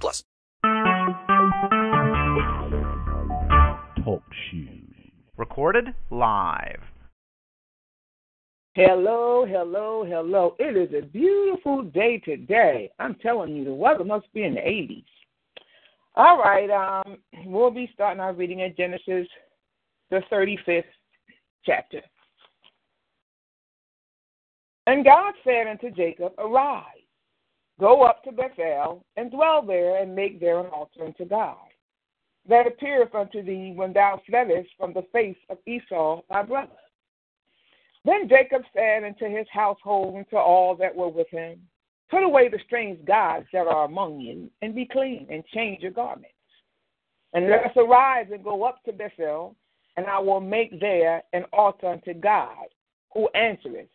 plus. Talk shoes. Recorded live. Hello, hello, hello. It is a beautiful day today. I'm telling you, the weather must be in the 80s. All right, um, we'll be starting our reading at Genesis the 35th chapter. And God said unto Jacob, Arise, go up to Bethel, and dwell there, and make there an altar unto God, that appeareth unto thee when thou fleddest from the face of Esau thy brother. Then Jacob said unto his household and to all that were with him, Put away the strange gods that are among you, and be clean, and change your garments. And let us arise and go up to Bethel, and I will make there an altar unto God, who answereth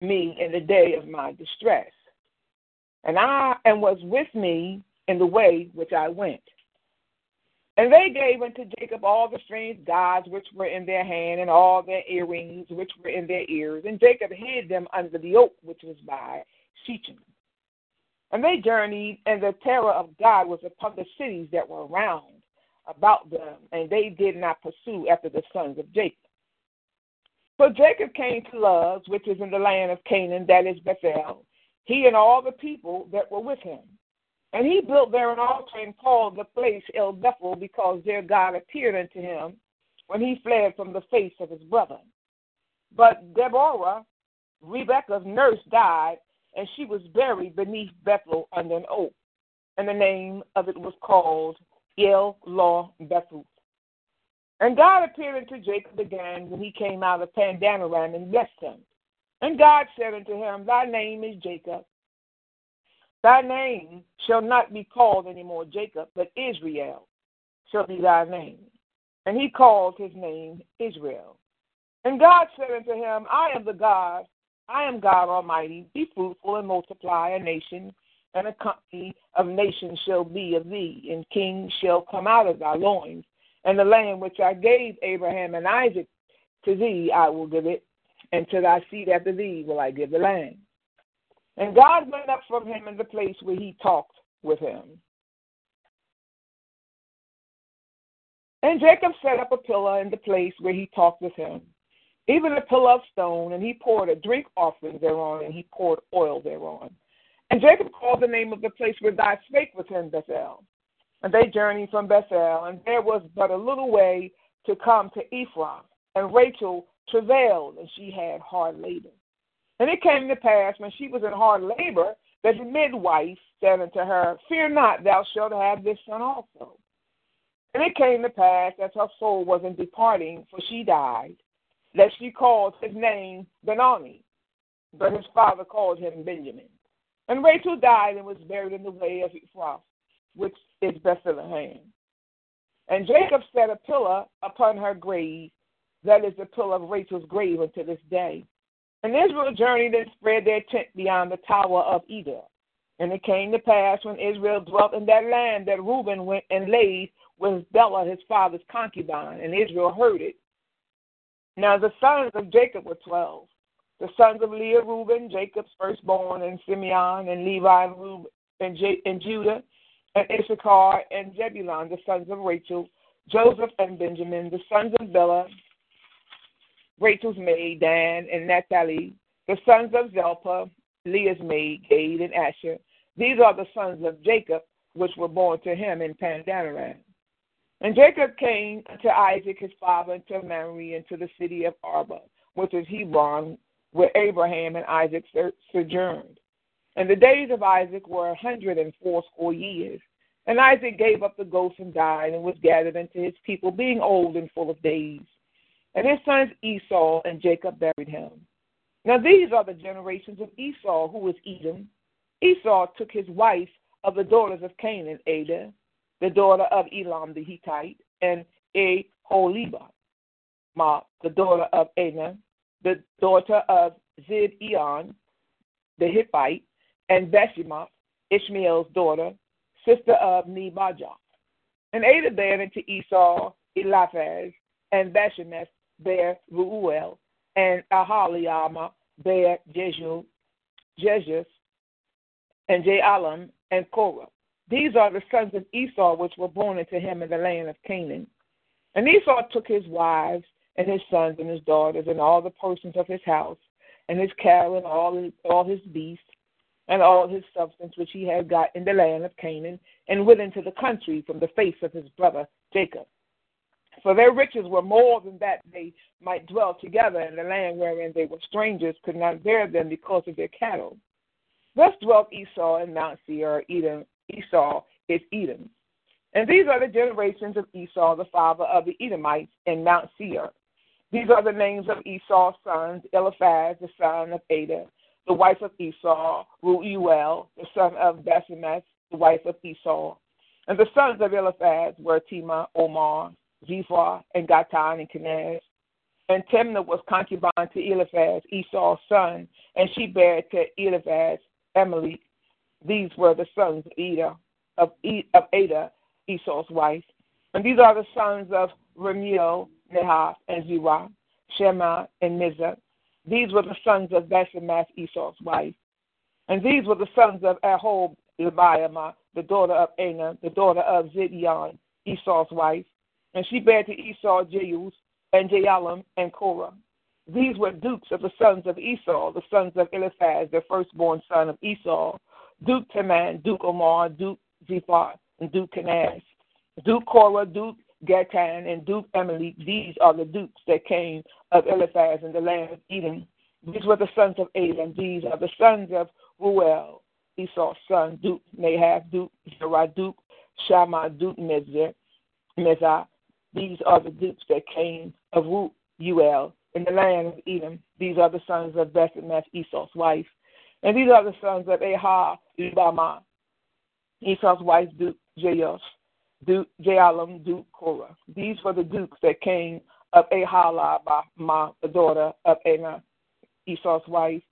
me in the day of my distress. And I and was with me in the way which I went. And they gave unto Jacob all the strange gods which were in their hand, and all their earrings which were in their ears. And Jacob hid them under the oak which was by Shechem. And they journeyed, and the terror of God was upon the cities that were round about them, and they did not pursue after the sons of Jacob. So Jacob came to Luz, which is in the land of Canaan, that is Bethel, he and all the people that were with him. And he built there an altar and called the place El Bethel, because there God appeared unto him when he fled from the face of his brother. But Deborah, Rebekah's nurse, died, and she was buried beneath Bethel under an oak. And the name of it was called El Law Bethel. And God appeared unto Jacob again when he came out of Pandanaram and blessed him. And God said unto him, Thy name is Jacob. Thy name shall not be called any more Jacob, but Israel shall be thy name. And he called his name Israel. And God said unto him, I am the God, I am God Almighty. Be fruitful and multiply a nation and a company of nations shall be of thee, and kings shall come out of thy loins. And the land which I gave Abraham and Isaac to thee, I will give it, and to thy seed after thee will I give the land. And God went up from him in the place where he talked with him. And Jacob set up a pillar in the place where he talked with him, even a pillar of stone, and he poured a drink offering thereon, and he poured oil thereon. And Jacob called the name of the place where God spake with him Bethel. And they journeyed from Bethel, and there was but a little way to come to Ephraim. And Rachel travailed, and she had hard labor. And it came to pass, when she was in hard labor, that the midwife said unto her, Fear not, thou shalt have this son also. And it came to pass, as her soul was in departing, for she died, that she called his name Benoni, but his father called him Benjamin. And Rachel died and was buried in the way of Ephraim, which is Bethlehem. And Jacob set a pillar upon her grave, that is the pillar of Rachel's grave unto this day. And Israel journeyed and spread their tent beyond the tower of Eder. And it came to pass when Israel dwelt in that land that Reuben went and laid with Bela his father's concubine, and Israel heard it. Now the sons of Jacob were twelve. The sons of Leah, Reuben, Jacob's firstborn, and Simeon, and Levi, and, Reuben, and, J- and Judah, and Issachar, and Zebulun, the sons of Rachel, Joseph and Benjamin, the sons of Bela, Rachel's maid, Dan, and Naphtali, the sons of Zilpah, Leah's maid, Gad, and Asher. These are the sons of Jacob, which were born to him in Pandanaram. And Jacob came to Isaac his father, and to Mamre, and to the city of Arba, which is Hebron, where Abraham and Isaac sojourned. And the days of Isaac were a hundred and fourscore years. And Isaac gave up the ghost and died, and was gathered unto his people, being old and full of days. And his sons Esau and Jacob buried him. Now these are the generations of Esau, who was Edom. Esau took his wife of the daughters of Canaan, Adah, the daughter of Elam the Hittite, and Aholibah, the daughter of Anah, the daughter of Zibeon, the Hittite, and Bashemath, Ishmael's daughter, sister of Nebajoth. And Adah bare unto Esau Eliphaz, and Bashemath bare Reuel, and Ahaliama bare Jejul, Jejus, and Jaalam, and Korah. These are the sons of Esau which were born unto him in the land of Canaan. And Esau took his wives, and his sons, and his daughters, and all the persons of his house, and his cattle, and all his, all his beasts, and all his substance which he had got in the land of Canaan, and went into the country from the face of his brother Jacob. For their riches were more than that they might dwell together in the land wherein they were strangers, could not bear them because of their cattle. Thus dwelt Esau in Mount Seir, Edom. Esau is Edom. And these are the generations of Esau, the father of the Edomites, in Mount Seir. These are the names of Esau's sons Eliphaz, the son of Adah, the wife of Esau, Reuel, the son of Basemath, the wife of Esau. And the sons of Eliphaz were Tema, Omar, Zephah, and Gatan, and Kenaz. And Timnah was concubine to Eliphaz, Esau's son, and she bare to Eliphaz Emily. These were the sons of Adah, of, of Adah, Esau's wife. And these are the sons of Remuel, Nehath, and Zerah, Shema, and Mizah. These were the sons of Basemath, Esau's wife. And these were the sons of Ahob, Lebiamah, the daughter of Anah, the daughter of Zibeon, Esau's wife. And she bare to Esau Jeus, and Jaalam, and Korah. These were dukes of the sons of Esau, the sons of Eliphaz, the firstborn son of Esau, Duke Teman, Duke Omar, Duke Zephah, and Duke Kenaz, Duke Korah, Duke Gatan, and Duke Emily. These are the dukes that came of Eliphaz in the land of Edom. These were the sons of Adam. These are the sons of Ruel, Esau's son, Duke Nahath, Duke Zerah, Duke Shammah, Duke Mizah. Mizah. These are the dukes that came of Ruel in the land of Edom. These are the sons of Bethlehem, Esau's wife. And these are the sons of Ahah, Ibama, Esau's wife, Duke Jaos, Duke Jaalam, Duke Korah. These were the dukes that came of Ahalabama, the daughter of Anah, Esau's wife.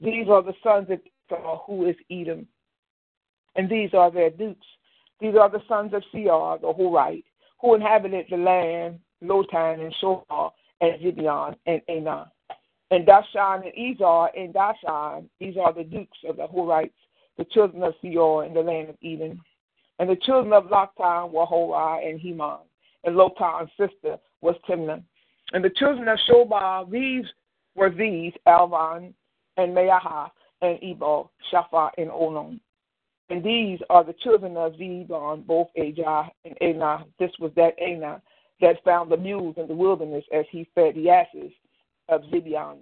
These are the sons of Esau, who is Edom. And these are their dukes. These are the sons of Seir, the Horite, who inhabited the land, Lotan and Shobal, and Zibeon and Anah. And Dashan and Ezar and Dashan, these are the dukes of the Horites, the children of Seir in the land of Eden. And the children of Lotan were Horah and Heman. And Lotan's sister was Timnah. And the children of Shobal, these were these, Alvan and Maaha and Ebal, Shapha and Onon. And these are the children of Zebon, both Ajah and Anah. This was that Anah that found the mules in the wilderness as he fed the asses of Zibeon,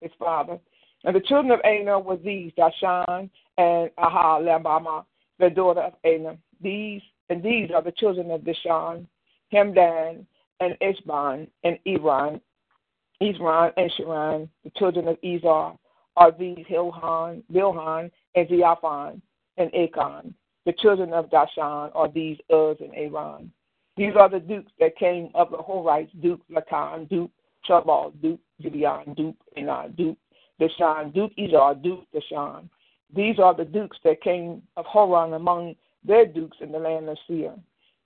his father. And the children of Anah were these, Dashan and Ahalabama, the daughter of Anah. These and these are the children of Dishan, Hemdan, and Ishban, and Iran, Isran and Sharan, the children of Izar, are these Hilhan, Bilhan, and Ziaphon, and Acon. The children of Dashan are these Uz and Aaron. These are the dukes that came of the Horites, Duke Lakan, Duke Chubal, Duke Gideon, Duke Enon, Duke Deshan, Duke Izar, Duke Deshan. These are the dukes that came of Horan among their dukes in the land of Seir.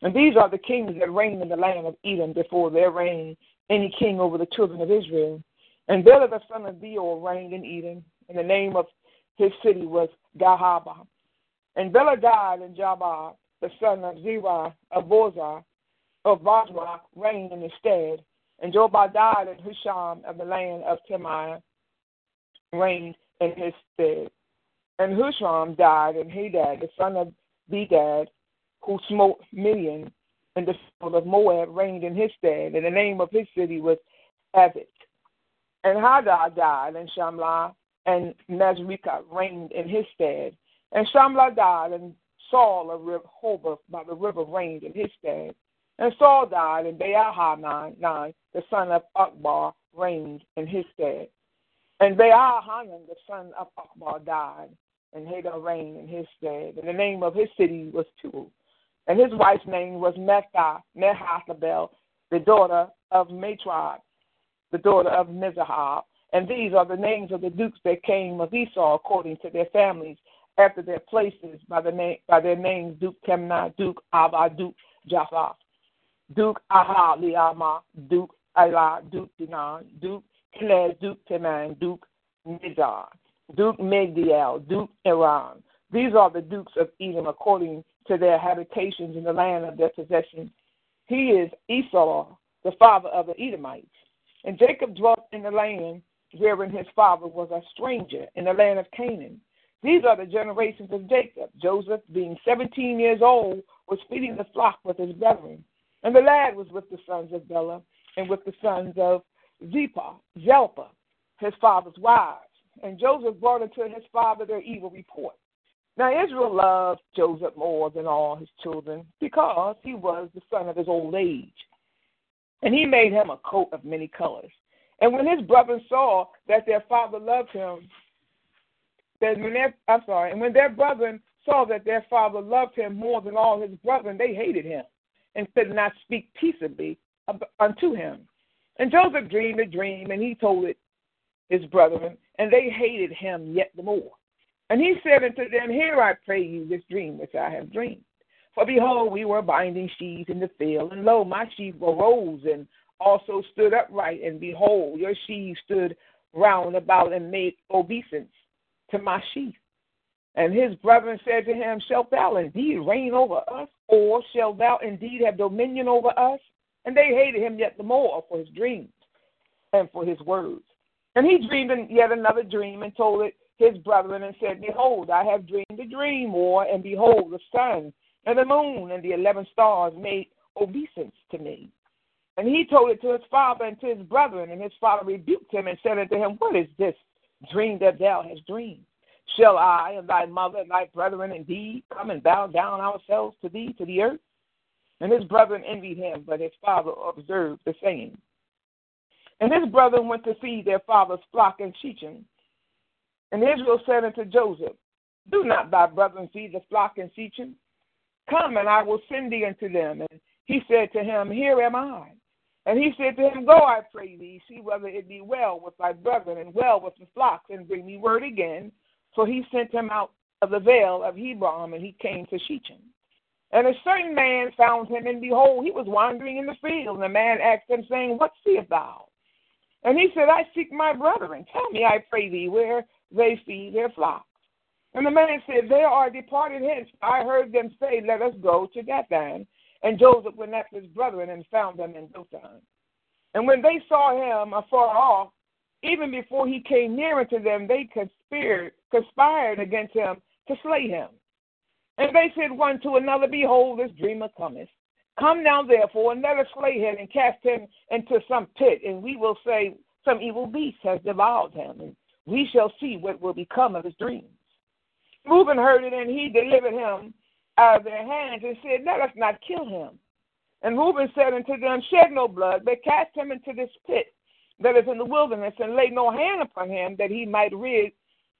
And these are the kings that reigned in the land of Edom before there reigned any king over the children of Israel. And Bela the son of Beor reigned in Edom, and the name of his city was Gahaba. And Bela died, and Jabal, the son of Zerah of Bozah, of Bozrah reigned in his stead. And Jobab died, and Husham of the land of Timai reigned in his stead. And Husham died, and Hadad, the son of Bedad, who smote Midian, and the field of Moab reigned in his stead, and the name of his city was Avic. And Hadad died, and Shamlah and Nazrika reigned in his stead. And Shamlah died, and Saul of Rehoboth by the river reigned in his stead. And Saul died, and Baal-Hanan, the son of Akbar, reigned in his stead. And Baal-Hanan, the son of Akbar, died. And Hagar reigned in his stead. And the name of his city was Pul. And his wife's name was Mehathabel, the daughter of Matrod, the daughter of Mizahab. And these are the names of the dukes that came of Esau according to their families after their places by the name by their names Duke Kemna, Duke Abba, Duke Jaffa, Duke Aha Liama, Duke Ila, Duke Dinan, Duke Kelez, Duke Teman, Duke Nizar, Duke Megdiel, Duke Iran. These are the dukes of Edom according to their habitations in the land of their possession. He is Esau, the father of the Edomites. And Jacob dwelt in the land wherein his father was a stranger in the land of Canaan. These are the generations of Jacob. Joseph, being 17 years old, was feeding the flock with his brethren. And the lad was with the sons of Bela and with the sons of Zippah, Zilpah, his father's wives. And Joseph brought unto his father their evil report. Now Israel loved Joseph more than all his children because he was the son of his old age. And he made him a coat of many colors. And when his brothers saw that their father loved him, that when their, I'm sorry, and when their brethren saw that their father loved him more than all his brethren, they hated him and could not speak peaceably unto him. And Joseph dreamed a dream, and he told it his brethren, and they hated him yet the more. And he said unto them, Hear, I pray you, this dream which I have dreamed. For behold, we were binding sheaves in the field, and lo, my sheaf arose and also stood upright, and behold, your sheaves stood round about and made obeisance to my sheaf. And his brethren said to him, Shalt thou indeed reign over us, or shalt thou indeed have dominion over us? And they hated him yet the more for his dreams and for his words. And he dreamed yet another dream and told it his brethren and said, Behold, I have dreamed a dream more, and behold, the sun and the moon and the eleven stars made obeisance to me. And he told it to his father and to his brethren, and his father rebuked him and said unto him, What is this dream that thou hast dreamed? Shall I and thy mother and thy brethren indeed come and bow down ourselves to thee to the earth? And his brethren envied him, but his father observed the saying. And his brethren went to feed their father's flock in Shechem. And Israel said unto Joseph, Do not thy brethren feed the flock in Shechem? Come, and I will send thee unto them. And he said to him, Here am I. And he said to him, Go, I pray thee, see whether it be well with thy brethren and well with the flocks, and bring me word again. So he sent him out of the vale of Hebron, and he came to Shechem. And a certain man found him, and behold, he was wandering in the field. And the man asked him, saying, What seest thou? And he said, I seek my brethren. Tell me, I pray thee, where they feed their flocks. And the man said, They are departed hence. I heard them say, Let us go to Dathan. And Joseph went after his brethren and found them in Dothan. And when they saw him afar off, even before he came near unto them, they conspired, conspired against him to slay him. And they said one to another, Behold, this dreamer cometh. Come now, therefore, and let us slay him and cast him into some pit, and we will say, Some evil beast has devoured him, and we shall see what will become of his dreams. Reuben heard it, and he delivered him out of their hands and said, Let us not kill him. And Reuben said unto them, Shed no blood, but cast him into this pit that is in the wilderness, and lay no hand upon him that he might rid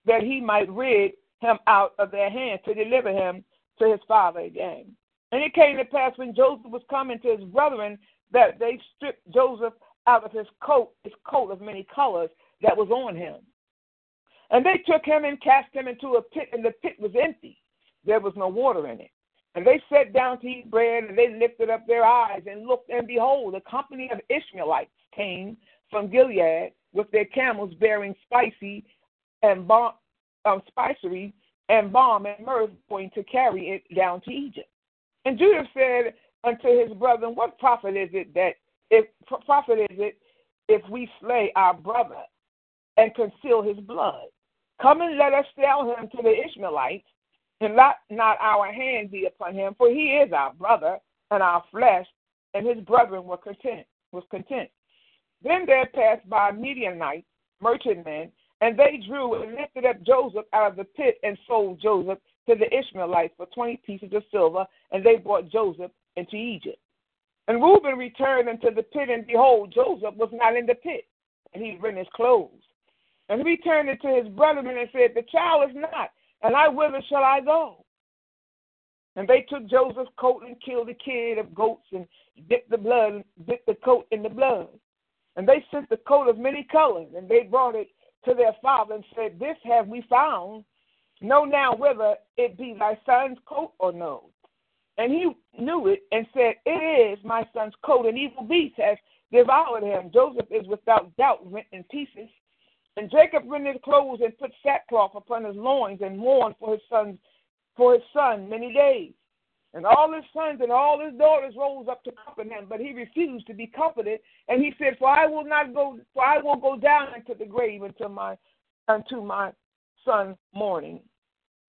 that he might rid him out of their hands to deliver him to his father again. And it came to pass when Joseph was coming to his brethren that they stripped Joseph out of his coat, his coat of many colors that was on him. And they took him and cast him into a pit, and the pit was empty there was no water in it. And they sat down to eat bread, and they lifted up their eyes and looked, and behold, a company of Ishmaelites came from Gilead with their camels bearing spicy and balm, um, spicery and balm and myrrh, going to carry it down to Egypt. And Judah said unto his brethren, What profit is it that if profit is it if we slay our brother and conceal his blood? Come and let us sell him to the Ishmaelites and let not our hand be upon him, for he is our brother and our flesh, and his brethren were content, was content. Then there passed by Midianites, merchantmen, and they drew and lifted up Joseph out of the pit and sold Joseph to the Ishmaelites for twenty pieces of silver, and they brought Joseph into Egypt. And Reuben returned into the pit, and behold, Joseph was not in the pit, and he rent his clothes. And he returned to his brethren and said, The child is not and I whither shall I go? And they took Joseph's coat and killed a kid of goats and dipped the blood, dipped the coat in the blood. And they sent the coat of many colors, and they brought it to their father and said, This have we found. Know now whether it be thy son's coat or no. And he knew it and said, It is my son's coat. An evil beast has devoured him. Joseph is without doubt rent in pieces. And Jacob rent his clothes and put sackcloth upon his loins and mourned for his son for his son many days. And all his sons and all his daughters rose up to comfort him, but he refused to be comforted. And he said, For I will not go for I will go down into the grave until my unto my son mourning.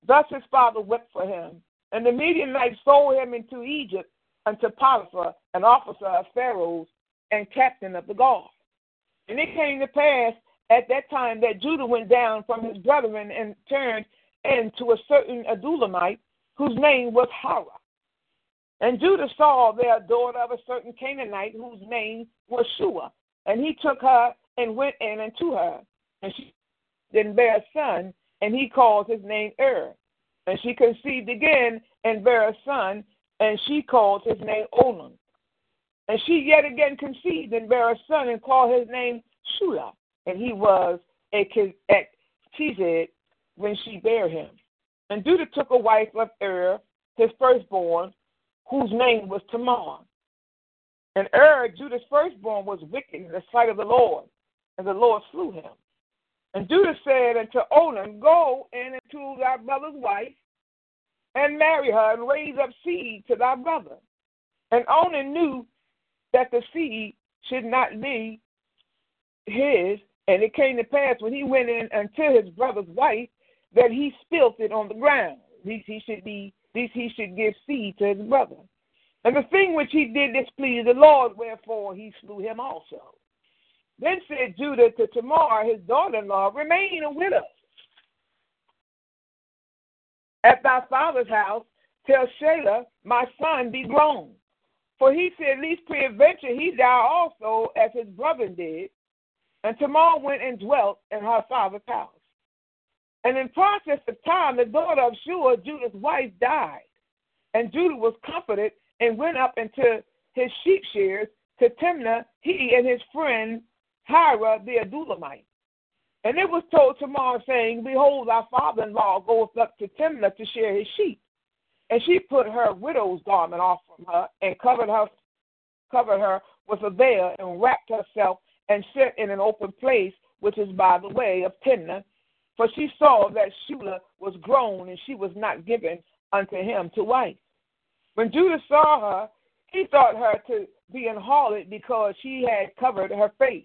Thus his father wept for him. And the Midianites sold him into Egypt unto Potiphar, an officer of Pharaoh's and captain of the guard. And it came to pass at that time that Judah went down from his brethren and turned into a certain Adullamite whose name was Hira. And Judah saw there a daughter of a certain Canaanite whose name was Shua. And he took her and went in unto her. And she then bear a son, and he called his name Er. And she conceived again and bare a son, and she called his name Onan. And she yet again conceived and bare a son, and called his name Shula. And he was a Chized when she bare him. And Judah took a wife of Er, his firstborn, whose name was Tamar. And Er, Judah's firstborn, was wicked in the sight of the Lord, and the Lord slew him. And Judah said unto Onan, Go in unto thy brother's wife, and marry her, and raise up seed to thy brother. And Onan knew that the seed should not be his. And it came to pass when he went in unto his brother's wife that he spilt it on the ground. These he should be these he should give seed to his brother. And the thing which he did displeased the Lord, wherefore he slew him also. Then said Judah to Tamar, his daughter in law, Remain a widow at thy father's house till Shelah, my son, be grown. For he said, Least peradventure he die also, as his brother did. And Tamar went and dwelt in her father's house. And in process of time, the daughter of Shua, Judah's wife, died. And Judah was comforted and went up into his sheep shears to Timnah, he and his friend Hira the Adullamite. And it was told Tamar, saying, Behold, thy father in law goeth up to Timnah to shear his sheep. And she put her widow's garment off from her and covered her covered her with a veil and wrapped herself and sat in an open place which is by the way of Timnah, for she saw that Shula was grown and she was not given unto him to wife. When Judah saw her, he thought her to be an harlot because she had covered her face.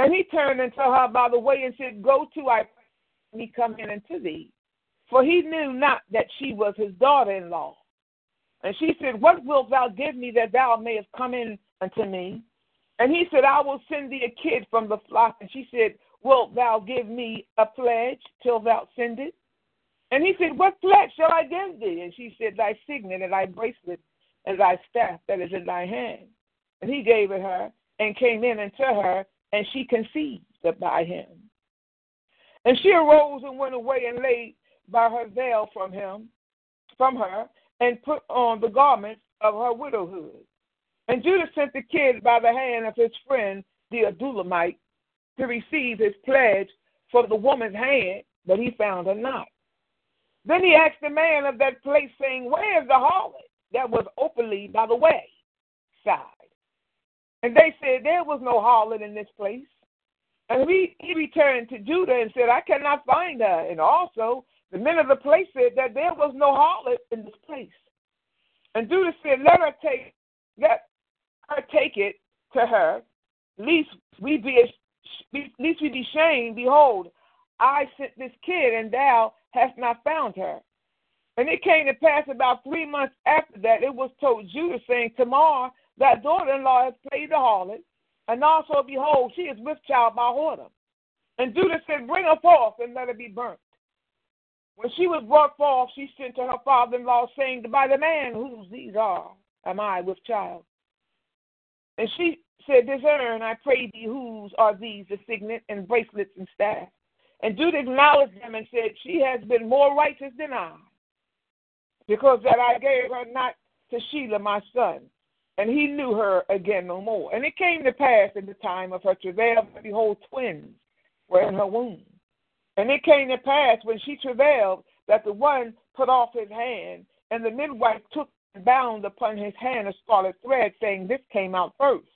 And he turned and unto her by the way and said, Go to, I me come in unto thee. For he knew not that she was his daughter in law. And she said, What wilt thou give me that thou mayest come in unto me? And he said, I will send thee a kid from the flock. And she said, Wilt thou give me a pledge till thou send it? And he said, What pledge shall I give thee? And she said, Thy signet and thy bracelet and thy staff that is in thy hand. And he gave it her and came in unto her and she conceived by him. And she arose and went away and laid by her veil from him, from her, and put on the garments of her widowhood. And Judah sent the kid by the hand of his friend the Adullamite to receive his pledge from the woman's hand, but he found her not. Then he asked the man of that place, saying, Where is the harlot that was openly by the way side? And they said, There was no harlot in this place. And he, he returned to Judah and said, I cannot find her. And also, the men of the place said that there was no harlot in this place. And Judah said, Let her take let her take it to her, lest we be least we be shamed. Behold, I sent this kid, and thou hast not found her. And it came to pass about three months after that, it was told Judah, saying, Tamar Thy daughter in law has played the harlot, and also, behold, she is with child by whoredom. And Judah said, Bring her forth and let her be burnt. When she was brought forth, she sent to her father in law, saying, By the man whose these are, am I with child. And she said, Discern, I pray thee, whose are these, the signet and bracelets and staff. and Judah acknowledged them and said, She has been more righteous than I, because that I gave her not to Shelah my son. And he knew her again no more. And it came to pass in the time of her travail, behold, twins were in her womb. And it came to pass when she travailed that the one put off his hand, and the midwife took and bound upon his hand a scarlet thread, saying, This came out first.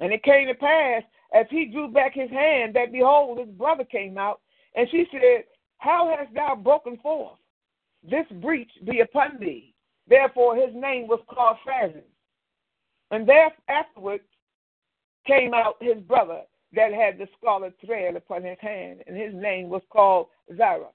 And it came to pass, as he drew back his hand, that behold, his brother came out. And she said, How hast thou broken forth? This breach be upon thee. Therefore his name was called Phares. And there afterwards came out his brother that had the scarlet thread upon his hand, and his name was called Zerah.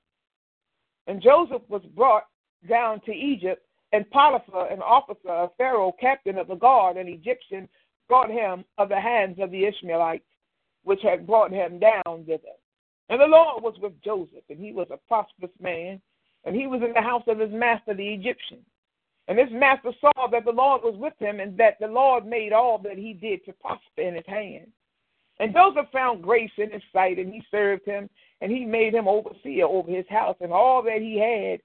And Joseph was brought down to Egypt, and Potiphar, an officer of Pharaoh, captain of the guard, an Egyptian, brought him of the hands of the Ishmaelites, which had brought him down thither. And the Lord was with Joseph, and he was a prosperous man, and he was in the house of his master, the Egyptian. And his master saw that the Lord was with him, and that the Lord made all that he did to prosper in his hand. And Joseph found grace in his sight, and he served him, and he made him overseer over his house, and all that he had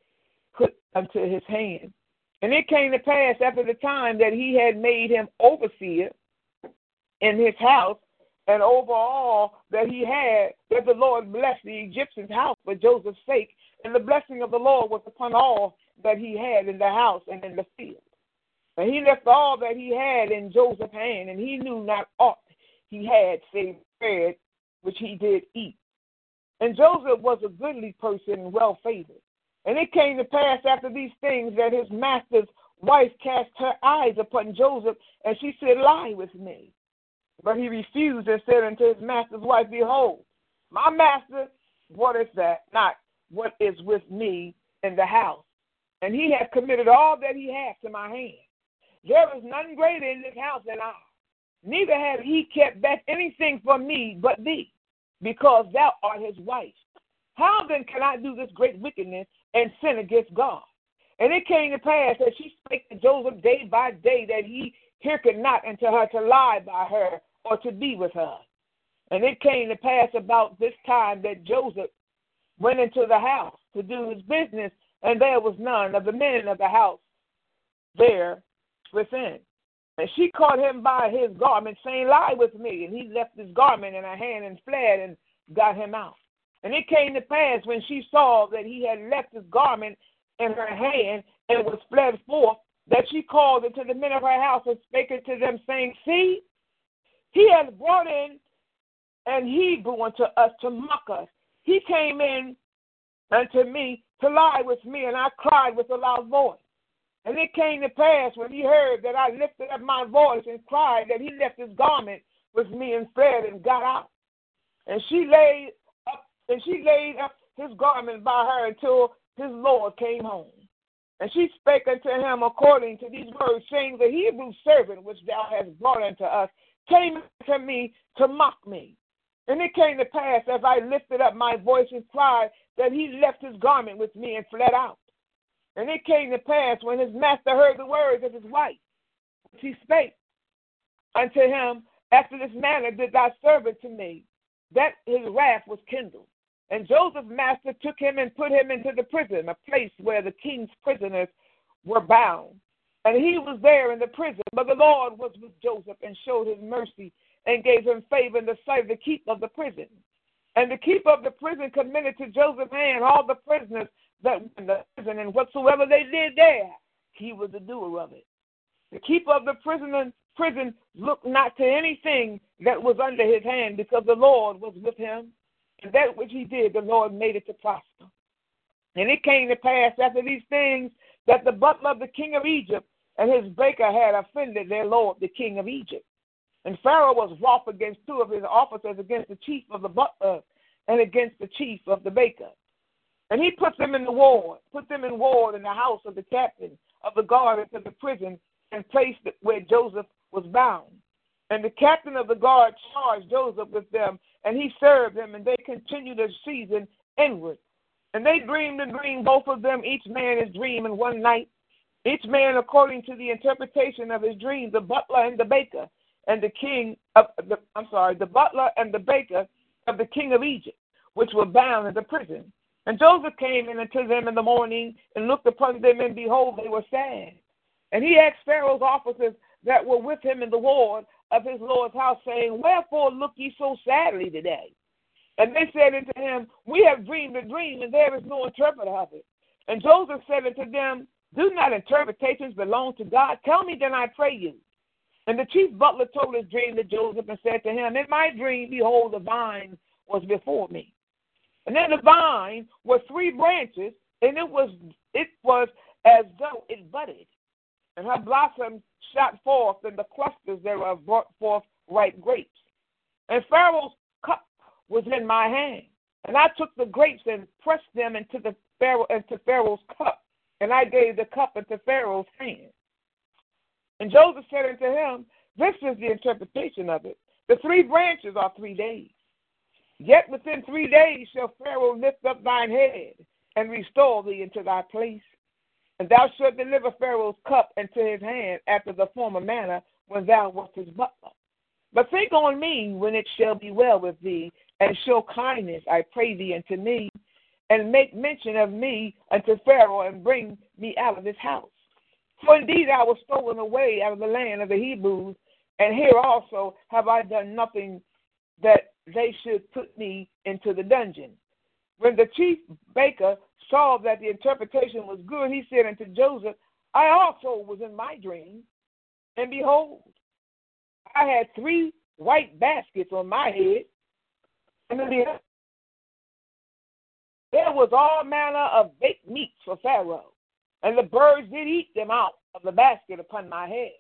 put unto his hand. And it came to pass after the time that he had made him overseer in his house, and over all that he had, that the Lord blessed the Egyptian's house for Joseph's sake, and the blessing of the Lord was upon all that he had in the house and in the field. And he left all that he had in Joseph's hand, and he knew not aught he had save bread which he did eat. And Joseph was a goodly person and well favored. And it came to pass after these things that his master's wife cast her eyes upon Joseph, and she said, Lie with me. But he refused and said unto his master's wife, Behold, my master, what is that? Not what is with me in the house. And he hath committed all that he hath to my hand. There is none greater in this house than I neither have he kept back anything from me but thee, because thou art his wife. How then can I do this great wickedness and sin against God? And it came to pass that she spake to Joseph day by day that he hearkened not unto her to lie by her or to be with her. And it came to pass about this time that Joseph went into the house to do his business, and there was none of the men of the house there within. And she caught him by his garment, saying, Lie with me. And he left his garment in her hand and fled and got him out. And it came to pass when she saw that he had left his garment in her hand and was fled forth, that she called unto the men of her house and spake unto them, saying, See, he has brought in an Hebrew unto us to mock us. He came in unto me to lie with me, and I cried with a loud voice. And it came to pass when he heard that I lifted up my voice and cried that he left his garment with me and fled and got out. And she laid up and she laid up his garment by her until his Lord came home. And she spake unto him according to these words, saying, The Hebrew servant which thou hast brought unto us came to me to mock me. And it came to pass as I lifted up my voice and cried that he left his garment with me and fled out. And it came to pass when his master heard the words of his wife, which he spake unto him, after this manner did thy servant to me, that his wrath was kindled. And Joseph's master took him and put him into the prison, a place where the king's prisoners were bound. And he was there in the prison, but the Lord was with Joseph and showed his mercy and gave him favor in the sight of the keeper of the prison. And the keeper of the prison committed to Joseph's hand all the prisoners that were in the prison, and whatsoever they did there, he was the doer of it. The keeper of the prison, prison looked not to anything that was under his hand, because the Lord was with him, and that which he did, the Lord made it to prosper. And it came to pass after these things that the butler of the king of Egypt and his baker had offended their lord, the king of Egypt. And Pharaoh was wroth against two of his officers, against the chief of the butler uh, and against the chief of the baker. And he put them in the ward, put them in ward in the house of the captain of the guard into the prison, and placed it where Joseph was bound. And the captain of the guard charged Joseph with them, and he served them, and they continued a season inward. And they dreamed a dream, both of them, each man his dream in one night, each man according to the interpretation of his dream, the butler and the baker, and the king of the I'm sorry, the butler and the baker of the king of Egypt which were bound in the prison. And Joseph came in unto them in the morning and looked upon them, and behold, they were sad. And he asked Pharaoh's officers that were with him in the ward of his Lord's house, saying, Wherefore look ye so sadly today? And they said unto him, We have dreamed a dream, and there is no interpreter of it. And Joseph said unto them, Do not interpretations belong to God? Tell me then, I pray you. And the chief butler told his dream to Joseph and said to him, In my dream, behold, the vine was before me. And then the vine was three branches, and it was it was as though it budded. And her blossoms shot forth, and the clusters thereof brought forth ripe grapes. And Pharaoh's cup was in my hand. And I took the grapes and pressed them into the Pharaoh into Pharaoh's cup, and I gave the cup into Pharaoh's hand. And Joseph said unto him, This is the interpretation of it. The three branches are three days. Yet within three days shall Pharaoh lift up thine head and restore thee into thy place. And thou shalt deliver Pharaoh's cup into his hand after the former manner when thou wast his butler. But think on me when it shall be well with thee, and show kindness, I pray thee, unto me, and make mention of me unto Pharaoh, and bring me out of his house. For indeed I was stolen away out of the land of the Hebrews, and here also have I done nothing that they should put me into the dungeon. When the chief baker saw that the interpretation was good, he said unto Joseph, I also was in my dream, and behold, I had three white baskets on my head, and in the there was all manner of baked meats for Pharaoh, and the birds did eat them out of the basket upon my head.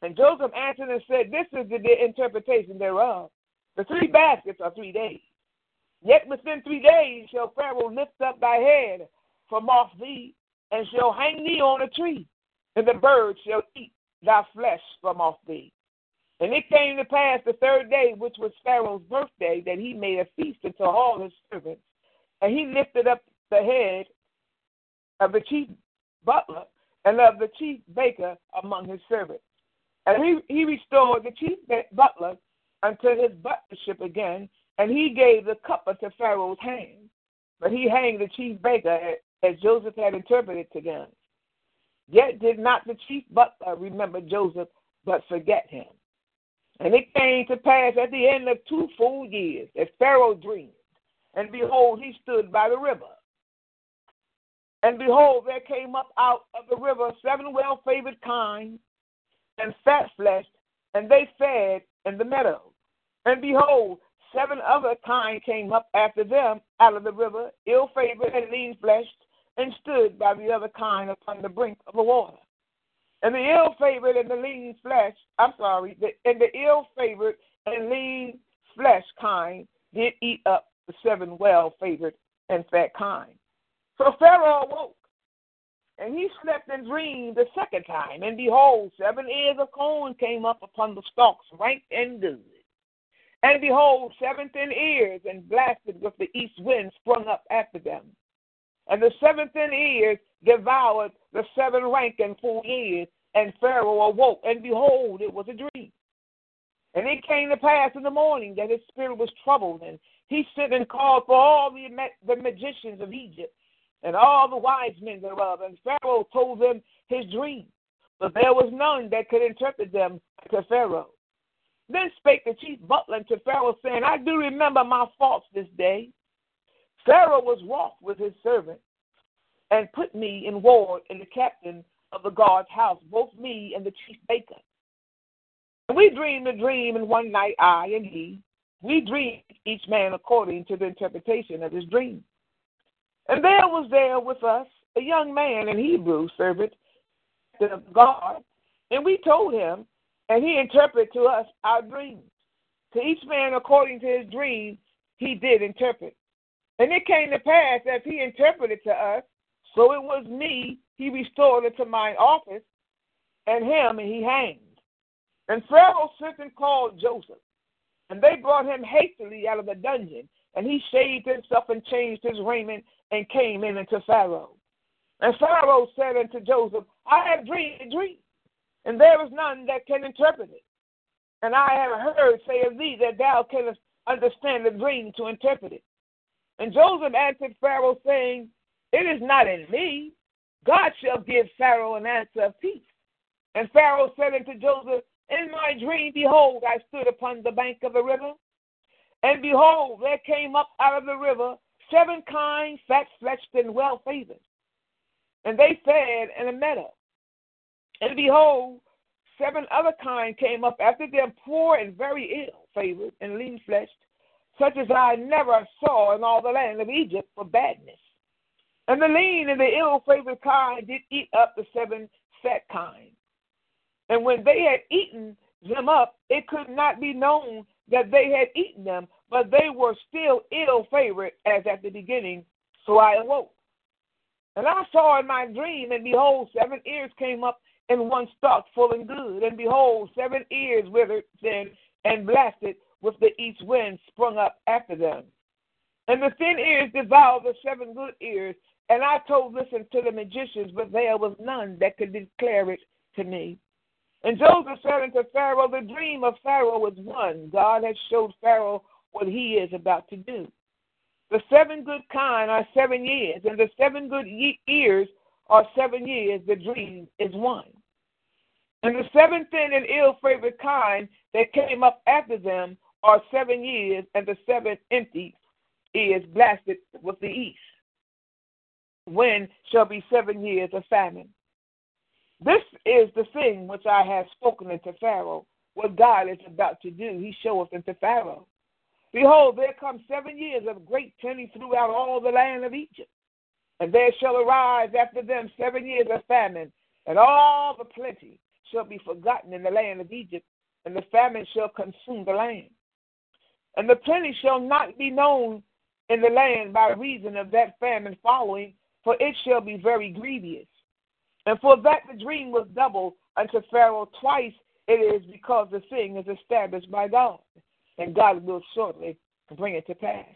And Joseph answered and said, This is the interpretation thereof. The three baskets are three days. Yet within three days shall Pharaoh lift up thy head from off thee, and shall hang thee on a tree, and the birds shall eat thy flesh from off thee. And it came to pass the third day, which was Pharaoh's birthday, that he made a feast unto all his servants. And he lifted up the head of the chief butler and of the chief baker among his servants. And he, he restored the chief butler unto his butlership again, and he gave the cup unto Pharaoh's hand. But he hanged the chief baker as Joseph had interpreted to them. Yet did not the chief butler remember Joseph, but forget him. And it came to pass at the end of two full years that Pharaoh dreamed, and behold, he stood by the river. And behold, there came up out of the river seven well favored kine and fat fleshed, and they fed in the meadow. And behold, seven other kine came up after them out of the river, ill favored and lean fleshed, and stood by the other kine upon the brink of the water. And the ill favored and the lean flesh, I'm sorry, the, and the ill favored and lean flesh kine did eat up the seven well favored and fat kine. So Pharaoh awoke, and he slept and dreamed the second time. And behold, seven ears of corn came up upon the stalks, rank and good. And behold, seven thin ears and blasted with the east wind sprung up after them. And the seven thin ears devoured the seven rank and full ears, and Pharaoh awoke, and behold, it was a dream. And it came to pass in the morning that his spirit was troubled, and he sent and called for all the, the magicians of Egypt and all the wise men thereof. And Pharaoh told them his dream, but there was none that could interpret them to Pharaoh. Then spake the chief butler unto Pharaoh, saying, I do remember my faults this day. Pharaoh was wroth with his servant and put me in ward in the captain of the guard's house, both me and the chief baker. And we dreamed a dream in one night, I and he. We dreamed each man according to the interpretation of his dream. And there was there with us a young man in Hebrew servant of God, and we told him and he interpreted to us our dreams. To each man according to his dream, he did interpret. And it came to pass as he interpreted to us, so it was me he restored into my office, and him and he hanged. And Pharaoh sent and called Joseph, and they brought him hastily out of the dungeon, and he shaved himself and changed his raiment and came in unto Pharaoh. And Pharaoh said unto Joseph, I have dreamed a dream and there is none that can interpret it. And I have heard say of thee that thou canst understand the dream to interpret it. And Joseph answered Pharaoh, saying, It is not in me. God shall give Pharaoh an answer of peace. And Pharaoh said unto Joseph, In my dream, behold, I stood upon the bank of the river, and behold, there came up out of the river seven kine, fat fleshed, and well favored. And they fed in a meadow. And behold, seven other kine came up after them, poor and very ill favored and lean fleshed, such as I never saw in all the land of Egypt for badness. And the lean and the ill favored kine did eat up the seven fat kine. And when they had eaten them up, it could not be known that they had eaten them, but they were still ill favored as at the beginning. So I awoke. And I saw in my dream, and behold, seven ears came up and one stalk full and good. And behold, seven ears withered then and blasted with the east wind sprung up after them. And the thin ears devoured the seven good ears. And I told this to the magicians, but there was none that could declare it to me. And Joseph said unto Pharaoh, The dream of Pharaoh was one. God has showed Pharaoh what he is about to do. The seven good kind are seven years, and the seven good ye- ears are seven years. The dream is one. And the seven thin and ill favored kind that came up after them are seven years, and the seven empty is blasted with the east. When shall be seven years of famine? This is the thing which I have spoken unto Pharaoh, what God is about to do. He showeth unto Pharaoh. Behold, there come seven years of great plenty throughout all the land of Egypt. And there shall arise after them seven years of famine, and all the plenty shall be forgotten in the land of Egypt, and the famine shall consume the land. And the plenty shall not be known in the land by reason of that famine following, for it shall be very grievous. And for that the dream was double unto Pharaoh twice it is because the thing is established by God, and God will shortly bring it to pass.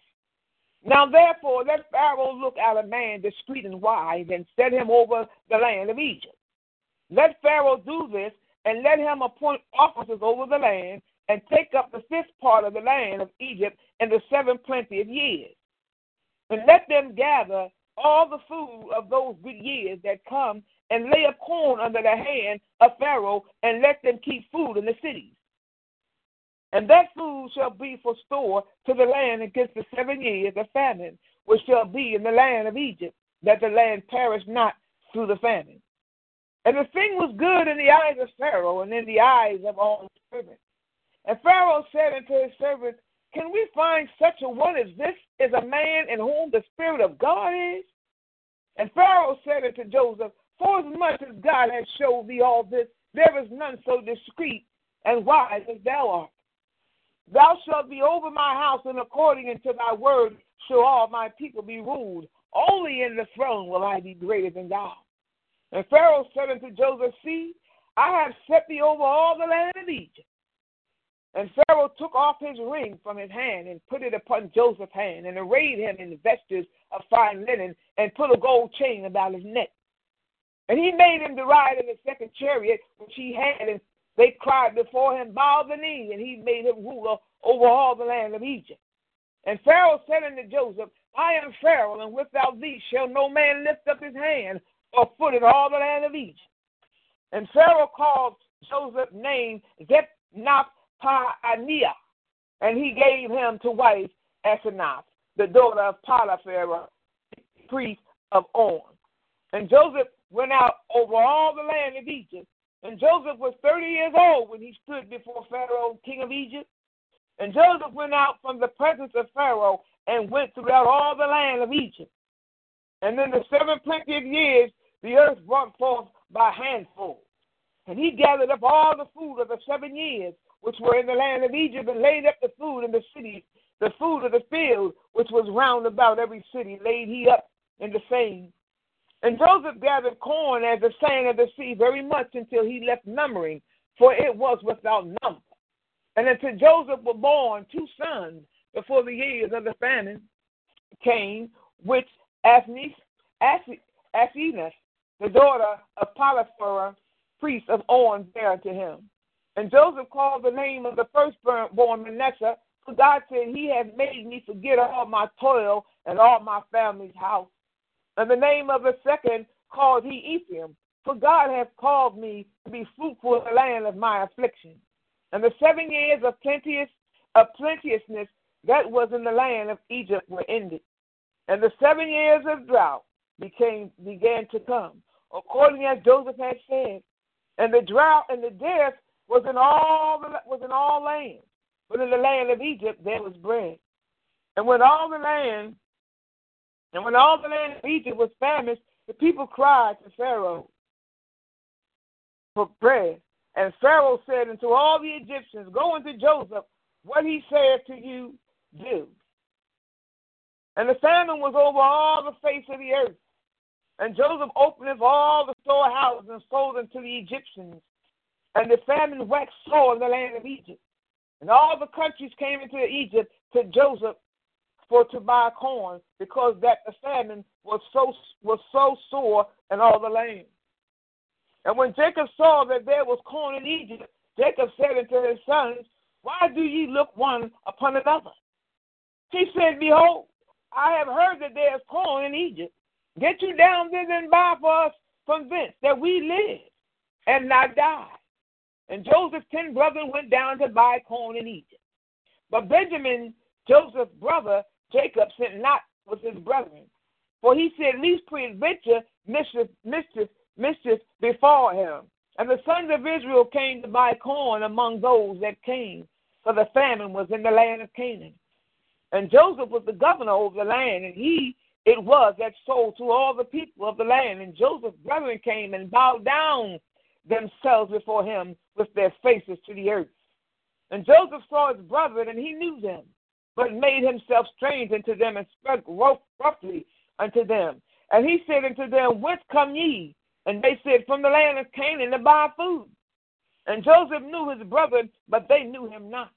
Now therefore let Pharaoh look at a man discreet and wise, and set him over the land of Egypt. Let Pharaoh do this, and let him appoint officers over the land, and take up the fifth part of the land of Egypt in the seven plenty of years. And let them gather all the food of those good years that come and lay up corn under the hand of Pharaoh, and let them keep food in the cities. And that food shall be for store to the land against the seven years of famine, which shall be in the land of Egypt, that the land perish not through the famine. And the thing was good in the eyes of Pharaoh and in the eyes of all his servants. And Pharaoh said unto his servants, Can we find such a one as this is a man in whom the Spirit of God is? And Pharaoh said unto Joseph, Forasmuch as God has showed thee all this, there is none so discreet and wise as thou art. Thou shalt be over my house, and according unto thy word shall all my people be ruled. Only in the throne will I be greater than thou. And Pharaoh said unto Joseph, See, I have set thee over all the land of Egypt. And Pharaoh took off his ring from his hand and put it upon Joseph's hand, and arrayed him in vestures of fine linen, and put a gold chain about his neck. And he made him to ride in the second chariot which he had, and they cried before him, Bow the knee, and he made him ruler over all the land of Egypt. And Pharaoh said unto Joseph, I am Pharaoh, and without thee shall no man lift up his hand or foot in all the land of Egypt. And Pharaoh called Joseph's name Zaphnath Paaneah, and he gave him to wife Asenath, the daughter of Potiphar, priest of On. And Joseph went out over all the land of Egypt. And Joseph was 30 years old when he stood before Pharaoh, king of Egypt. And Joseph went out from the presence of Pharaoh and went throughout all the land of Egypt. And in the seven plenty of years, the earth brought forth by handfuls. And he gathered up all the food of the seven years which were in the land of Egypt, and laid up the food in the cities, the food of the field, which was round about every city, laid he up in the same. And Joseph gathered corn as the sand of the sea very much until he left numbering, for it was without number. And until Joseph were born two sons before the years of the famine came, which Asenath, the daughter of Potiphar, priest of On, bare unto him. And Joseph called the name of the firstborn Manasseh, For God said, He has made me forget all my toil and all my family's house. And the name of the second called he Ephraim. For God hath called me to be fruitful in the land of my affliction. And the seven years of plenteous of plenteousness that was in the land of Egypt were ended. And the seven years of drought became began to come, according as Joseph had said. And the drought and the death was in all the, was in all lands, but in the land of Egypt there was bread. And when all the land and when all the land of Egypt was famished, the people cried to Pharaoh for bread. And Pharaoh said unto all the Egyptians, Go unto Joseph, what he saith to you, do. And the famine was over all the face of the earth. And Joseph opened all the storehouses and sold them to the Egyptians. And the famine waxed sore in the land of Egypt. And all the countries came into Egypt to Joseph for to buy corn, because that the famine was so was so sore in all the land. And when Jacob saw that there was corn in Egypt, Jacob said unto his sons, Why do ye look one upon another? He said, Behold, I have heard that there is corn in Egypt. Get you down thither and buy for us from thence, that we live and not die. And Joseph's ten brethren went down to buy corn in Egypt. But Benjamin, Joseph's brother, Jacob sent not with his brethren. For he said, Least peradventure mischief, mischief, mischief before him. And the sons of Israel came to buy corn among those that came, for the famine was in the land of Canaan. And Joseph was the governor over the land, and he it was that sold to all the people of the land. And Joseph's brethren came and bowed down themselves before him with their faces to the earth. And Joseph saw his brethren, and he knew them but made himself strange unto them and spoke roughly unto them. And he said unto them, Whence come ye? And they said, From the land of Canaan to buy food. And Joseph knew his brethren, but they knew him not.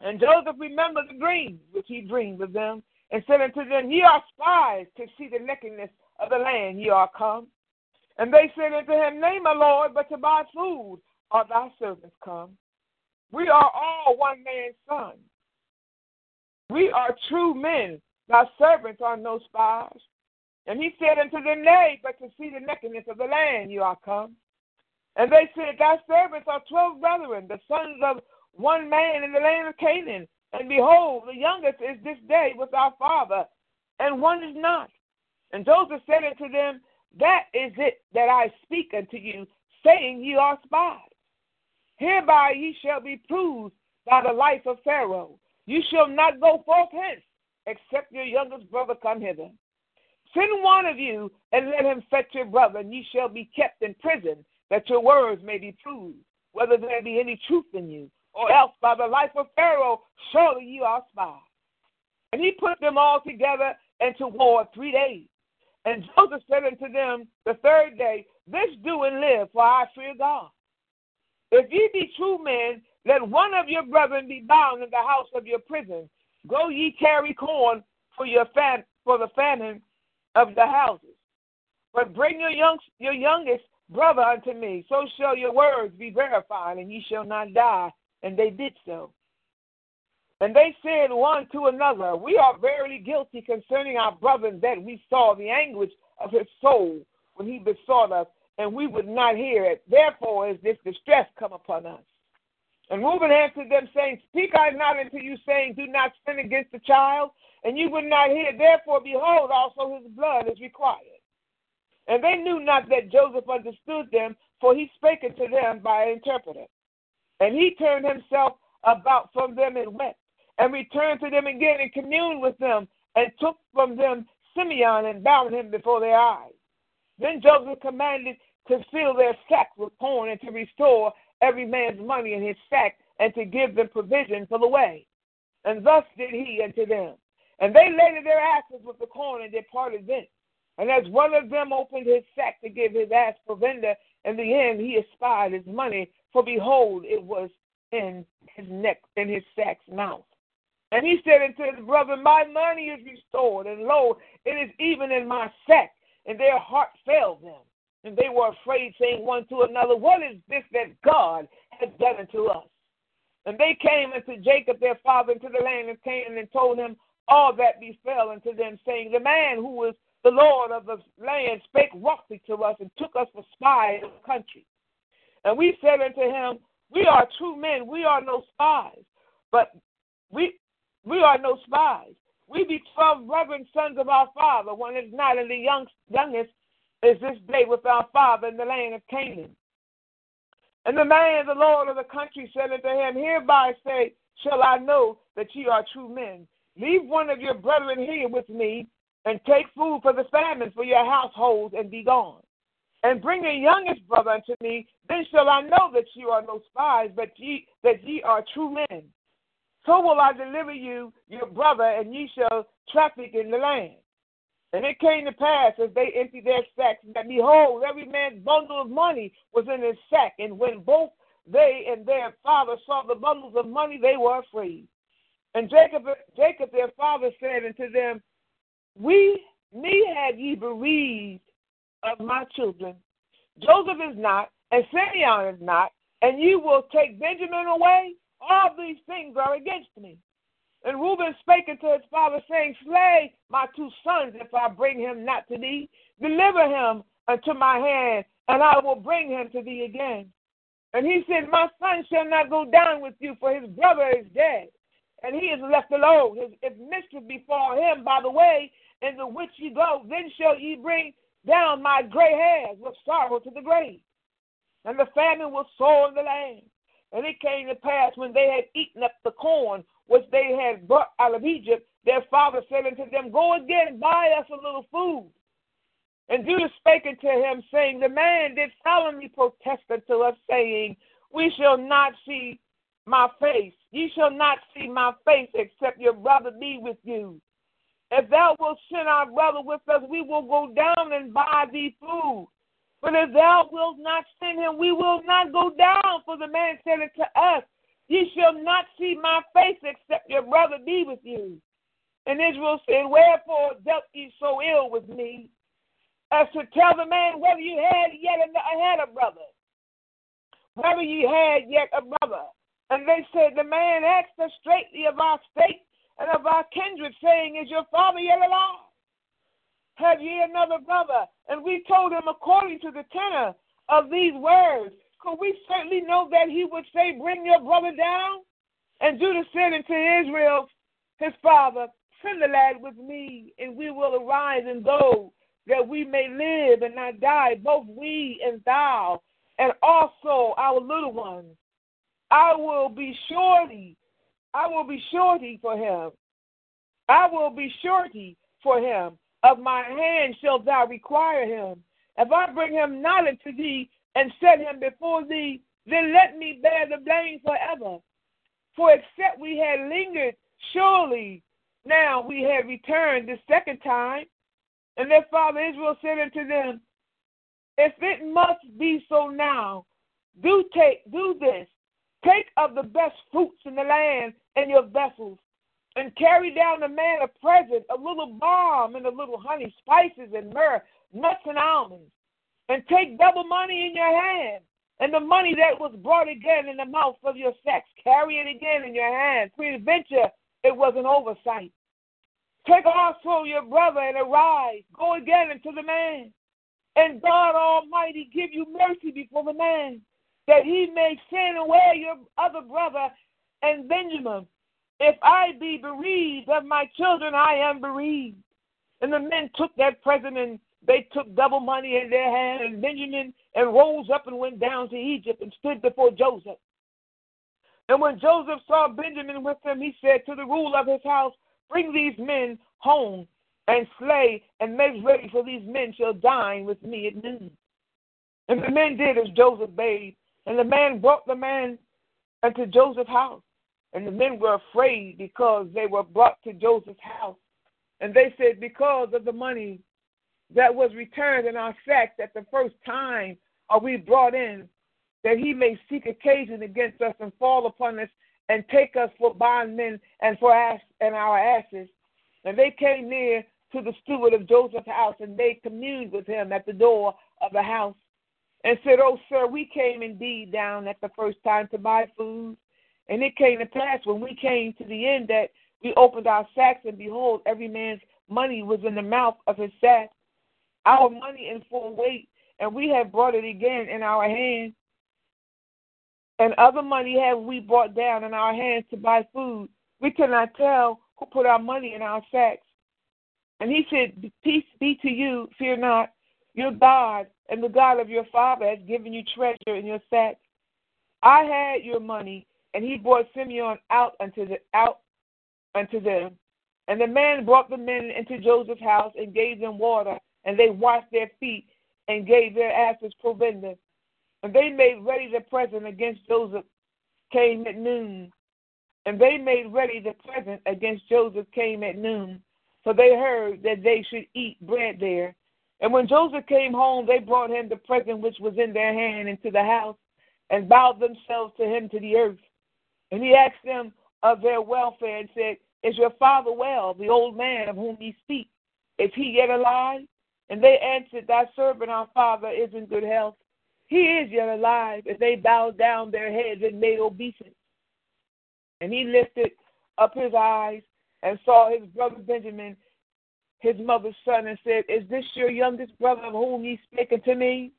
And Joseph remembered the dreams which he dreamed of them, and said unto them, Ye are spies to see the nakedness of the land ye are come. And they said unto him, Nay, my Lord, but to buy food are thy servants come. We are all one man's sons. We are true men. Thy servants are no spies. And he said unto them, Nay, but to see the nakedness of the land you are come. And they said, Thy servants are twelve brethren, the sons of one man in the land of Canaan. And behold, the youngest is this day with our father, and one is not. And Joseph said unto them, That is it that I speak unto you, saying ye are spies. Hereby ye shall be proved by the life of Pharaoh, you shall not go forth hence, except your youngest brother come hither. Send one of you, and let him fetch your brother, and ye shall be kept in prison, that your words may be proved, whether there be any truth in you, or else by the life of Pharaoh, surely ye are spies. And he put them all together into war three days. And Joseph said unto them the third day, This do and live, for I fear God. If ye be true men, let one of your brethren be bound in the house of your prison. Go ye carry corn for your fam- for the famine of the houses. But bring your young your youngest brother unto me, so shall your words be verified, and ye shall not die. And they did so. And they said one to another, We are verily guilty concerning our brother, that we saw the anguish of his soul when he besought us, and we would not hear it. Therefore is this distress come upon us. And Reuben answered them, saying, Speak I not unto you, saying, Do not sin against the child, and you would not hear. Therefore, behold, also his blood is required. And they knew not that Joseph understood them, for he spake unto them by an interpreter. And he turned himself about from them and wept, and returned to them again and communed with them, and took from them Simeon and bound him before their eyes. Then Joseph commanded to fill their sacks with corn and to restore every man's money in his sack, and to give them provision for the way. And thus did he unto them. And they laid their asses with the corn and departed thence. And as one of them opened his sack to give his ass provender, in the end he espied his money, for behold, it was in his neck, in his sack's mouth. And he said unto his brother, My money is restored, and lo, it is even in my sack. And their heart failed them. And they were afraid, saying one to another, What is this that God has done unto us? And they came unto Jacob their father into the land of Canaan and told him all that befell unto them, saying, The man who was the Lord of the land spake roughly to us and took us for spies of the country. And we said unto him, We are true men, we are no spies, but we we are no spies. We be twelve reverend sons of our father, one is not, and the young, youngest is this day with our father in the land of Canaan. And the man, the Lord of the country, said unto him, Hereby say, shall I know that ye are true men. Leave one of your brethren here with me, and take food for the famine for your households, and be gone. And bring your youngest brother unto me, then shall I know that ye are no spies, but ye that ye are true men. So will I deliver you your brother, and ye shall traffic in the land. And it came to pass as they emptied their sacks that behold, every man's bundle of money was in his sack. And when both they and their father saw the bundles of money, they were afraid. And Jacob, Jacob their father said unto them, We, me had ye bereaved of my children. Joseph is not, and Simeon is not, and you will take Benjamin away. All these things are against me. And Reuben spake unto his father, saying, Slay my two sons if I bring him not to thee. Deliver him unto my hand, and I will bring him to thee again. And he said, My son shall not go down with you, for his brother is dead, and he is left alone. His, if mischief befall him by the way in the which ye go, then shall ye bring down my gray hairs with sorrow to the grave. And the famine was sore in the land. And it came to pass when they had eaten up the corn which they had brought out of Egypt, their father said unto them, Go again, and buy us a little food. And Judah spake unto him, saying, The man did solemnly protest unto us, saying, We shall not see my face. Ye shall not see my face, except your brother be with you. If thou wilt send our brother with us, we will go down and buy thee food. But if thou wilt not send him, we will not go down. For the man said unto us, Ye shall not see my face except your brother be with you. And Israel said, Wherefore dealt ye so ill with me, as to tell the man whether you had yet a, had a brother, whether ye had yet a brother. And they said, The man asked us straightly of our state and of our kindred, saying, Is your father yet alive? Have ye another brother? And we told him according to the tenor of these words. We certainly know that he would say, Bring your brother down? And Judah said unto Israel, his father, Send the lad with me, and we will arise and go, that we may live and not die, both we and thou, and also our little ones. I will be surety, I will be surety for him. I will be surety for him. Of my hand shalt thou require him. If I bring him not unto thee, and set him before thee, then let me bear the blame forever. For except we had lingered, surely now we had returned the second time. And their father Israel said unto them, If it must be so now, do take do this. Take of the best fruits in the land and your vessels, and carry down the man a present, a little balm and a little honey, spices and myrrh, nuts and almonds and take double money in your hand, and the money that was brought again in the mouth of your sacks, carry it again in your hand. Peradventure, it was an oversight. Take also your brother and arise, go again unto the man, and God Almighty give you mercy before the man, that he may send away your other brother and Benjamin. If I be bereaved of my children, I am bereaved. And the men took that present and they took double money in their hand, and Benjamin and rose up and went down to Egypt and stood before Joseph. And when Joseph saw Benjamin with him, he said to the ruler of his house, Bring these men home and slay and make ready, for these men shall dine with me at noon. And the men did as Joseph bade, and the man brought the man unto Joseph's house. And the men were afraid because they were brought to Joseph's house. And they said, Because of the money that was returned in our sacks at the first time are we brought in, that he may seek occasion against us and fall upon us and take us for bondmen and for ass and our asses. And they came near to the steward of Joseph's house, and they communed with him at the door of the house, and said, Oh, sir, we came indeed down at the first time to buy food. And it came to pass when we came to the end that we opened our sacks, and behold, every man's money was in the mouth of his sack, our money in full weight, and we have brought it again in our hands. And other money have we brought down in our hands to buy food. We cannot tell who put our money in our sacks. And he said, Peace be to you, fear not. Your God and the God of your father has given you treasure in your sacks. I had your money, and he brought Simeon out unto the out unto them. And the man brought the men into Joseph's house and gave them water, and they washed their feet and gave their asses provender. And they made ready the present against Joseph came at noon. And they made ready the present against Joseph came at noon. For they heard that they should eat bread there. And when Joseph came home, they brought him the present which was in their hand into the house, and bowed themselves to him to the earth. And he asked them of their welfare and said, Is your father well, the old man of whom ye speak? Is he yet alive? And they answered, Thy servant, our father, is in good health. He is yet alive. And they bowed down their heads and made obeisance. And he lifted up his eyes and saw his brother Benjamin, his mother's son, and said, Is this your youngest brother of whom ye spake unto me?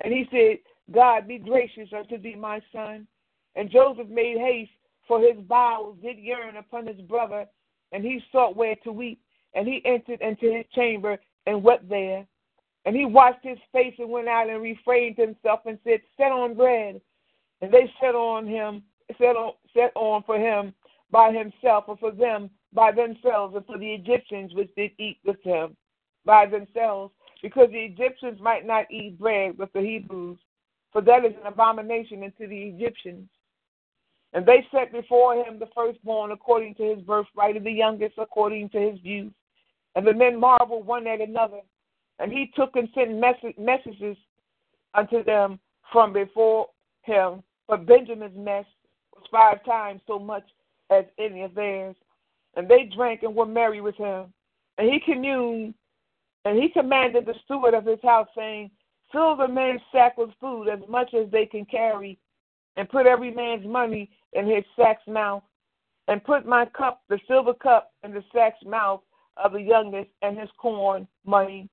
And he said, God be gracious unto thee, my son. And Joseph made haste, for his bowels did yearn upon his brother, and he sought where to weep. And he entered into his chamber and wept there. And he washed his face and went out and refrained himself and said, Set on bread. And they set on him, set on, set on for him by himself, or for them by themselves, and for the Egyptians which did eat with him by themselves, because the Egyptians might not eat bread with the Hebrews, for that is an abomination unto the Egyptians. And they set before him the firstborn according to his birthright, and the youngest according to his youth. And the men marveled one at another. And he took and sent messages unto them from before him. But Benjamin's mess was five times so much as any of theirs. And they drank and were merry with him. And he communed, and he commanded the steward of his house, saying, Fill the man's sack with food as much as they can carry, and put every man's money in his sack's mouth, and put my cup, the silver cup, in the sack's mouth of the youngest, and his corn money.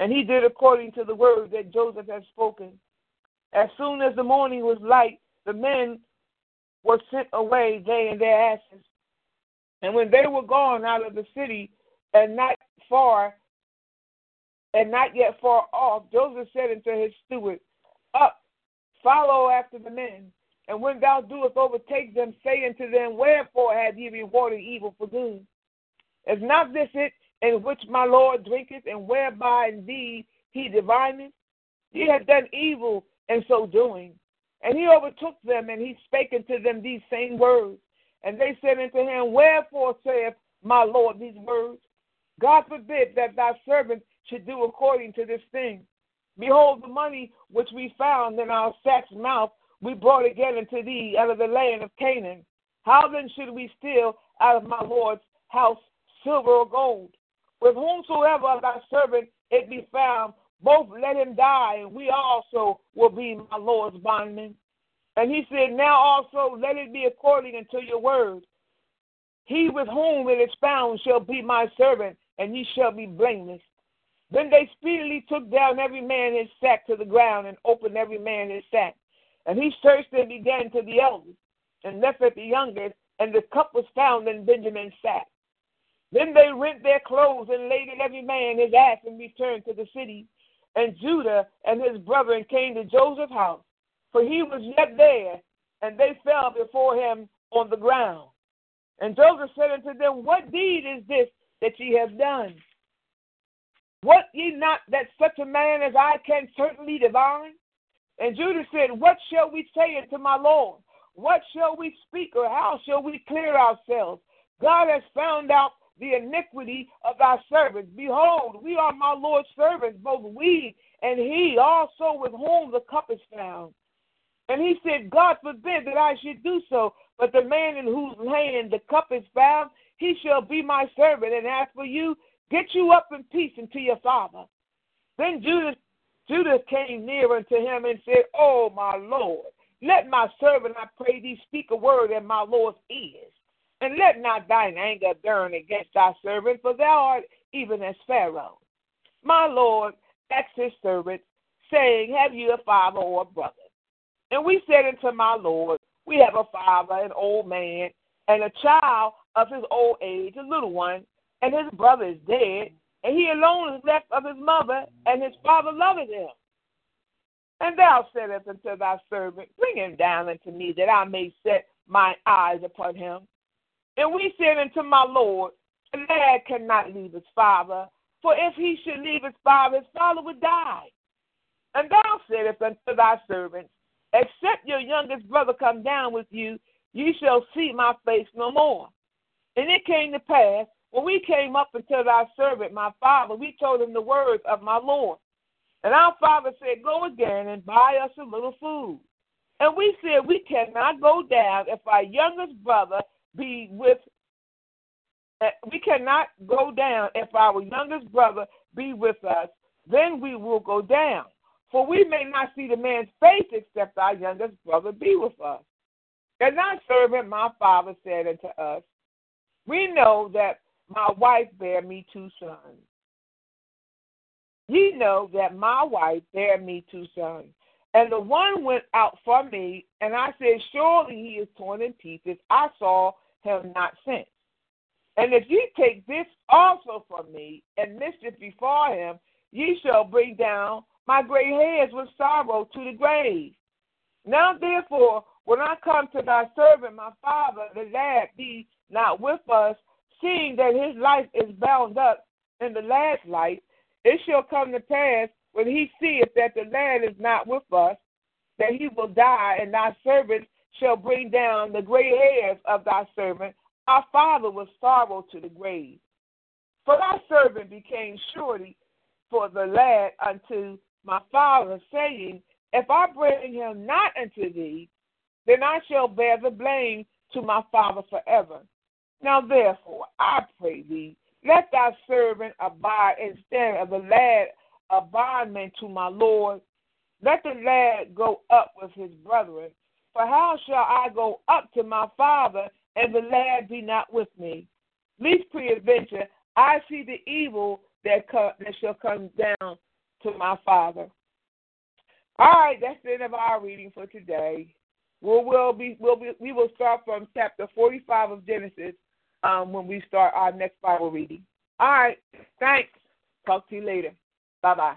And he did according to the word that Joseph had spoken. As soon as the morning was light, the men were sent away, they and their asses. And when they were gone out of the city, and not far, and not yet far off, Joseph said unto his steward, Up, follow after the men. And when thou doest overtake them, say unto them, Wherefore have ye rewarded evil for good? Is not this it in which my Lord drinketh, and whereby indeed he divineth? Ye have done evil in so doing. And he overtook them, and he spake unto them these same words. And they said unto him, Wherefore saith my Lord these words? God forbid that thy servant should do according to this thing. Behold, the money which we found in our sack's mouth we brought again unto thee out of the land of Canaan. How then should we steal out of my Lord's house silver or gold? With whomsoever of thy servant it be found, both let him die, and we also will be my Lord's bondmen. And he said, Now also let it be according unto your word. He with whom it is found shall be my servant, and ye shall be blameless. Then they speedily took down every man his sack to the ground, and opened every man his sack. And he searched and began to the eldest, and left at the youngest, and the cup was found in Benjamin's sack. Then they rent their clothes and laid every man his ass and returned to the city. And Judah and his brethren came to Joseph's house, for he was yet there, and they fell before him on the ground. And Joseph said unto them, What deed is this that ye have done? What ye not that such a man as I can certainly divine? And Judah said, What shall we say unto my Lord? What shall we speak, or how shall we clear ourselves? God has found out the iniquity of thy servants. Behold, we are my Lord's servants, both we and he also with whom the cup is found. And he said, God forbid that I should do so, but the man in whose hand the cup is found, he shall be my servant. And as for you, get you up in peace unto your father. Then Judah Judah came near unto him and said, Oh, my Lord, Let my servant, I pray thee, speak a word in my Lord's ears. And let not thine anger burn against thy servant, for thou art even as Pharaoh. My Lord asked his servant, saying, Have you a father or a brother? And we said unto my Lord, We have a father, an old man, and a child of his old age, a little one, and his brother is dead, and he alone is left of his mother, and his father loveth him. And thou saidst unto thy servant, Bring him down unto me, that I may set mine eyes upon him. And we said unto my Lord, The lad cannot leave his father, for if he should leave his father, his father would die. And thou saidst unto thy servants, Except your youngest brother come down with you, ye shall see my face no more. And it came to pass, when we came up unto thy servant, my father, we told him the words of my Lord. And our father said, Go again and buy us a little food. And we said, We cannot go down if our youngest brother be with uh, we cannot go down if our youngest brother be with us, then we will go down. For we may not see the man's face except our youngest brother be with us. And our servant, my father, said unto us, We know that my wife bare me two sons. Ye know that my wife bare me two sons. And the one went out from me, and I said, Surely he is torn in pieces. I saw him not since. And if ye take this also from me, and mischief before him, ye shall bring down my gray hairs with sorrow to the grave. Now therefore, when I come to thy servant, my father, the lad be not with us, seeing that his life is bound up in the lad's life, it shall come to pass when he seeth that the lad is not with us, that he will die, and thy servant shall bring down the gray hairs of thy servant. Our father was sorrow to the grave. For thy servant became surety for the lad unto my father, saying, If I bring him not unto thee, then I shall bear the blame to my father forever. Now therefore, I pray thee, let thy servant abide instead of the lad a bondman to my Lord. Let the lad go up with his brethren. For how shall I go up to my father and the lad be not with me? Least peradventure, I see the evil that, co- that shall come down to my father. All right, that's the end of our reading for today. We'll, we'll be, we'll be, we will start from chapter 45 of Genesis um, when we start our next Bible reading. All right, thanks. Talk to you later. Bye bye.